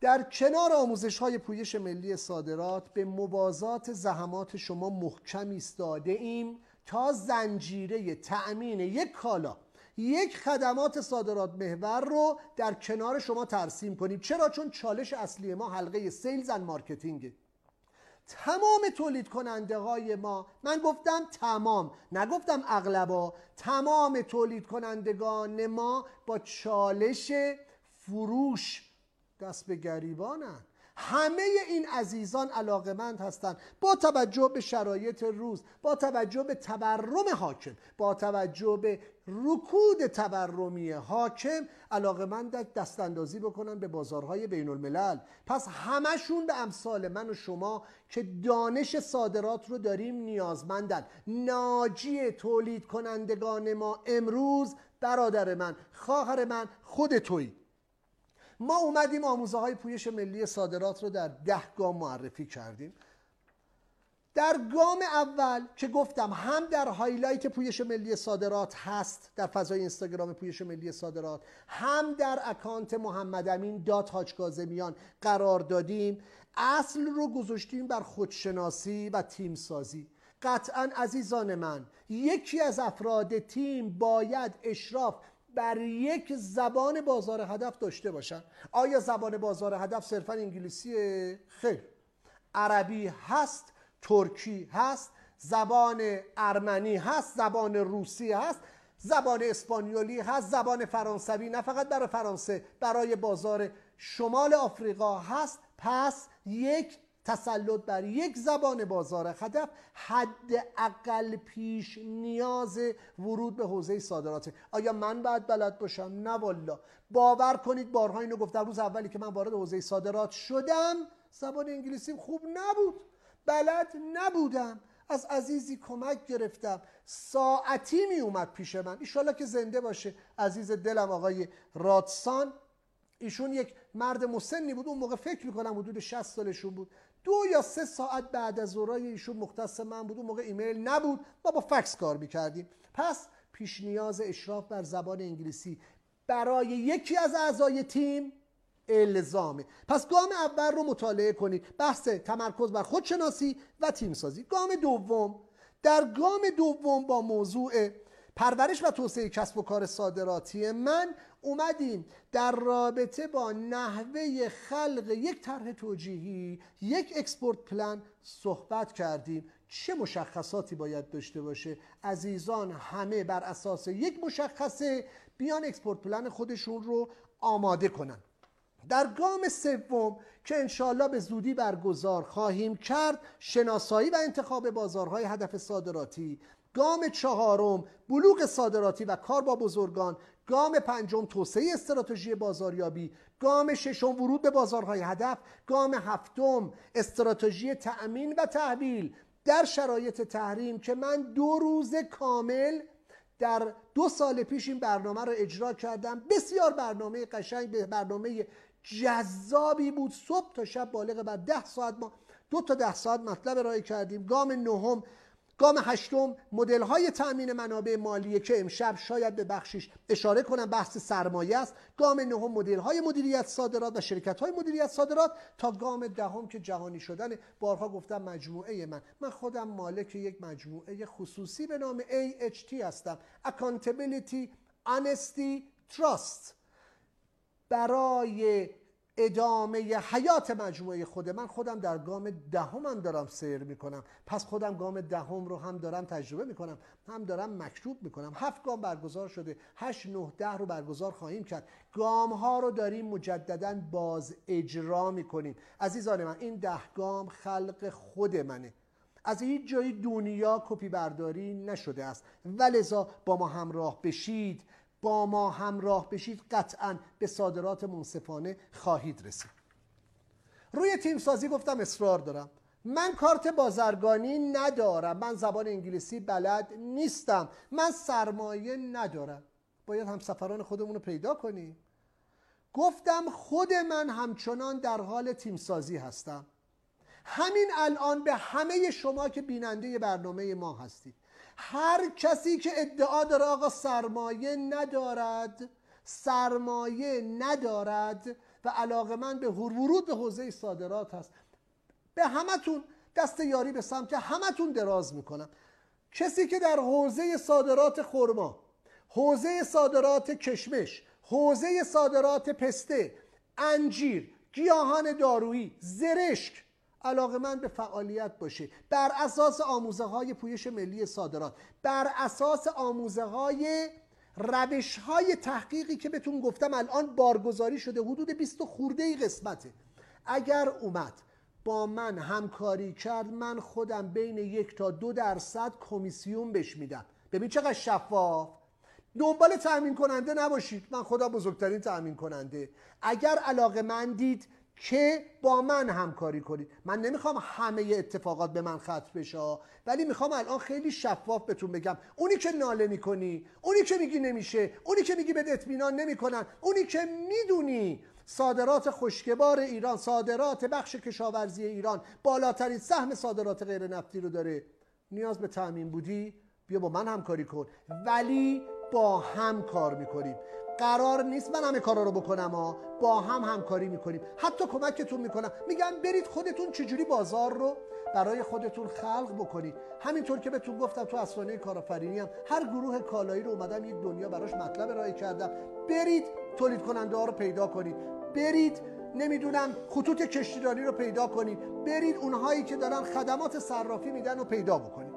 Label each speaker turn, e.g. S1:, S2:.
S1: در کنار آموزش های پویش ملی صادرات به موازات زحمات شما محکم ایستاده ایم تا زنجیره تأمین یک کالا یک خدمات صادرات محور رو در کنار شما ترسیم کنیم. چرا؟ چون چالش اصلی ما حلقه sales and marketing ه تمام تولید کننده های ما من گفتم تمام نگفتم اغلبا تمام تولید کنندگان ما با چالش فروش دست به گریبانن. همه این عزیزان علاقمند هستند با توجه به شرایط روز با توجه به تورم حاکم با توجه به رکود تورمی حاکم علاقمند دست اندازی بکنن به بازارهای بین الملل پس همشون به امثال من و شما که دانش صادرات رو داریم نیازمندن. ناجی تولید کنندگان ما امروز برادر من خواهر من خود تویی ما اومدیم آموزه های پویش ملی صادرات رو در ده گام معرفی کردیم. در گام اول که گفتم هم در highlight پویش ملی صادرات هست در فضای اینستاگرام پویش ملی صادرات هم در اکانت محمد امین dot حاج کاظمیان قرار دادیم. اصل رو گذاشتیم بر خودشناسی و تیم سازی. قطعا عزیزان من یکی از افراد تیم باید اشراف بر یک زبان بازار هدف داشته باشن. آیا زبان بازار هدف صرفا انگلیسی خیر. عربی هست ترکی هست زبان ارمنی هست زبان روسی هست زبان اسپانیولی هست زبان فرانسوی. نه فقط برای فرانسه برای بازار شمال آفریقا هست. پس یک تسلط بر یک زبان بازار هدف حد اقل پیش نیاز ورود به حوزه صادرات. آیا من باید بلد باشم؟ نه والا باور کنید بارها اینو گفتم. روز اولی که من وارد حوزه صادرات شدم زبان انگلیسیم خوب نبود. بلد نبودم. از عزیزی کمک گرفتم. ساعتی می اومد پیش من. ایشالا که زنده باشه. عزیز دلم آقای رادسان ایشون یک مرد مسنی بود اون موقع فکر می‌کنم حدود 60 سالشون بود. دو یا سه ساعت بعد از ظهرای ایشون مختص من بود اون موقع ایمیل نبود. ما با فکس کار می‌کردیم. پس پیش نیاز اشراف بر زبان انگلیسی. برای یکی از اعضای تیم الزامه پس گام اول رو مطالعه کنید. بحث تمرکز بر خودشناسی و تیم سازی گام دوم. در گام دوم با موضوع پرورش و توسعه کسب و کار صادراتی من اومدیم در رابطه با نحوه خلق یک طرح توجیهی یک export plan صحبت کردیم. چه مشخصاتی باید داشته باشه؟ عزیزان همه بر اساس یک مشخصه بیان export plan خودشون رو آماده کنن. در گام سوم که انشالله به زودی برگزار خواهیم کرد شناسایی و انتخاب بازارهای هدف صادراتی گام چهارم بلوغ صادراتی و کار با بزرگان گام پنجم توسعه استراتژی بازاریابی گام ششم ورود به بازارهای هدف گام هفتم استراتژی تأمین و تحویل در شرایط تحریم که من دو روز کامل در دو سال پیش این برنامه رو اجرا کردم. بسیار برنامه قشنگ به برنامه جذابی بود. صبح تا شب بالغ بر ده ساعت ما دو تا ده ساعت مطلب ارائه کردیم. گام نهم گام هشتم مدل های تأمین منابع مالی که امشب شاید به بخشش اشاره کنم بحث سرمایه است. گام نهم مدل های مدیریت صادرات و شرکت های مدیریت صادرات تا گام دهم که جهانی شدن. بارها گفتم مجموعه من. من خودم مالک یک مجموعه خصوصی به نام AHT هستم. Accountability Honesty Trust. برای ادامه حیات مجموعه خود. من خودم در گام دهمم دارم سیر می‌کنم. پس خودم گام دهم رو هم دارم تجربه می‌کنم. هم دارم مکتوب می‌کنم. هفت گام برگزار شده. هشت نه ده رو برگزار خواهیم کرد. گام ها رو داریم مجددا باز اجرا می‌کنیم. عزیزان من این ده گام خلق خود منه. از هیچ جای دنیا کپی برداری نشده است. ولذا با ما همراه بشید. با ما همراه بشید قطعا به صادرات منصفانه خواهید رسید. روی تیم سازی گفتم اصرار دارم. من کارت بازرگانی ندارم. من زبان انگلیسی بلد نیستم. من سرمایه ندارم. باید همسفران خودمون رو پیدا کنیم. گفتم خود من همچنان در حال تیم سازی هستم. همین الان به همه شما که بیننده برنامه ما هستید. هر کسی که ادعا داره آقا سرمایه ندارد سرمایه ندارد و علاقه من به ورود به حوزه صادرات هست. به همتون دست یاری به سمت همتون دراز می‌کنم. کسی که در حوزه صادرات خرما حوزه صادرات کشمش حوزه صادرات پسته انجیر گیاهان دارویی زرشک علاقه من به فعالیت باشه. بر اساس آموزه های پویش ملی صادرات. بر اساس آموزه های روش های تحقیقی که بهتون گفتم الان بارگذاری شده حدود 20 خورده ای قسمته. اگر اومد با من همکاری کرد من خودم بین یک تا دو درصد کمیسیون بش میدم. ببین چقدر شفاف. دنبال تأمین کننده نباشید. من خدا بزرگترین تأمین کننده اگر علاقه من دید که با من همکاری کنید. من نمی‌خوام همه اتفاقات به من ختم بشه ولی می‌خوام الان خیلی شفاف بهتون بگم. اونی که ناله می‌کنی اونی که میگی نمیشه اونی که میگی به اطمینان نمی‌کنن اونی که می‌دونی صادرات خشکبار ایران صادرات بخش کشاورزی ایران بالاترین سهم صادرات غیر نفتی رو داره. نیاز به تأمین بودی؟ بیا با من همکاری کن. ولی با هم کار می‌کنیم. قرار نیست من همه کارا رو بکنم ها. با هم همکاری می‌کنیم. حتی کمکتون می‌کنم. میگم برید خودتون چجوری بازار رو برای خودتون خلق بکنید. همینطور که بهتون گفتم تو اسوانه کارآفرینی هم هر گروه کالایی رو اومدم یک دنیا براش مطلب ارائه کردم. برید تولید کننده ها رو پیدا کنید. برید نمی‌دونم خطوط کشتیرانی رو پیدا کنید. برید اونهایی که دارن خدمات صرافی میدن رو پیدا بکنید.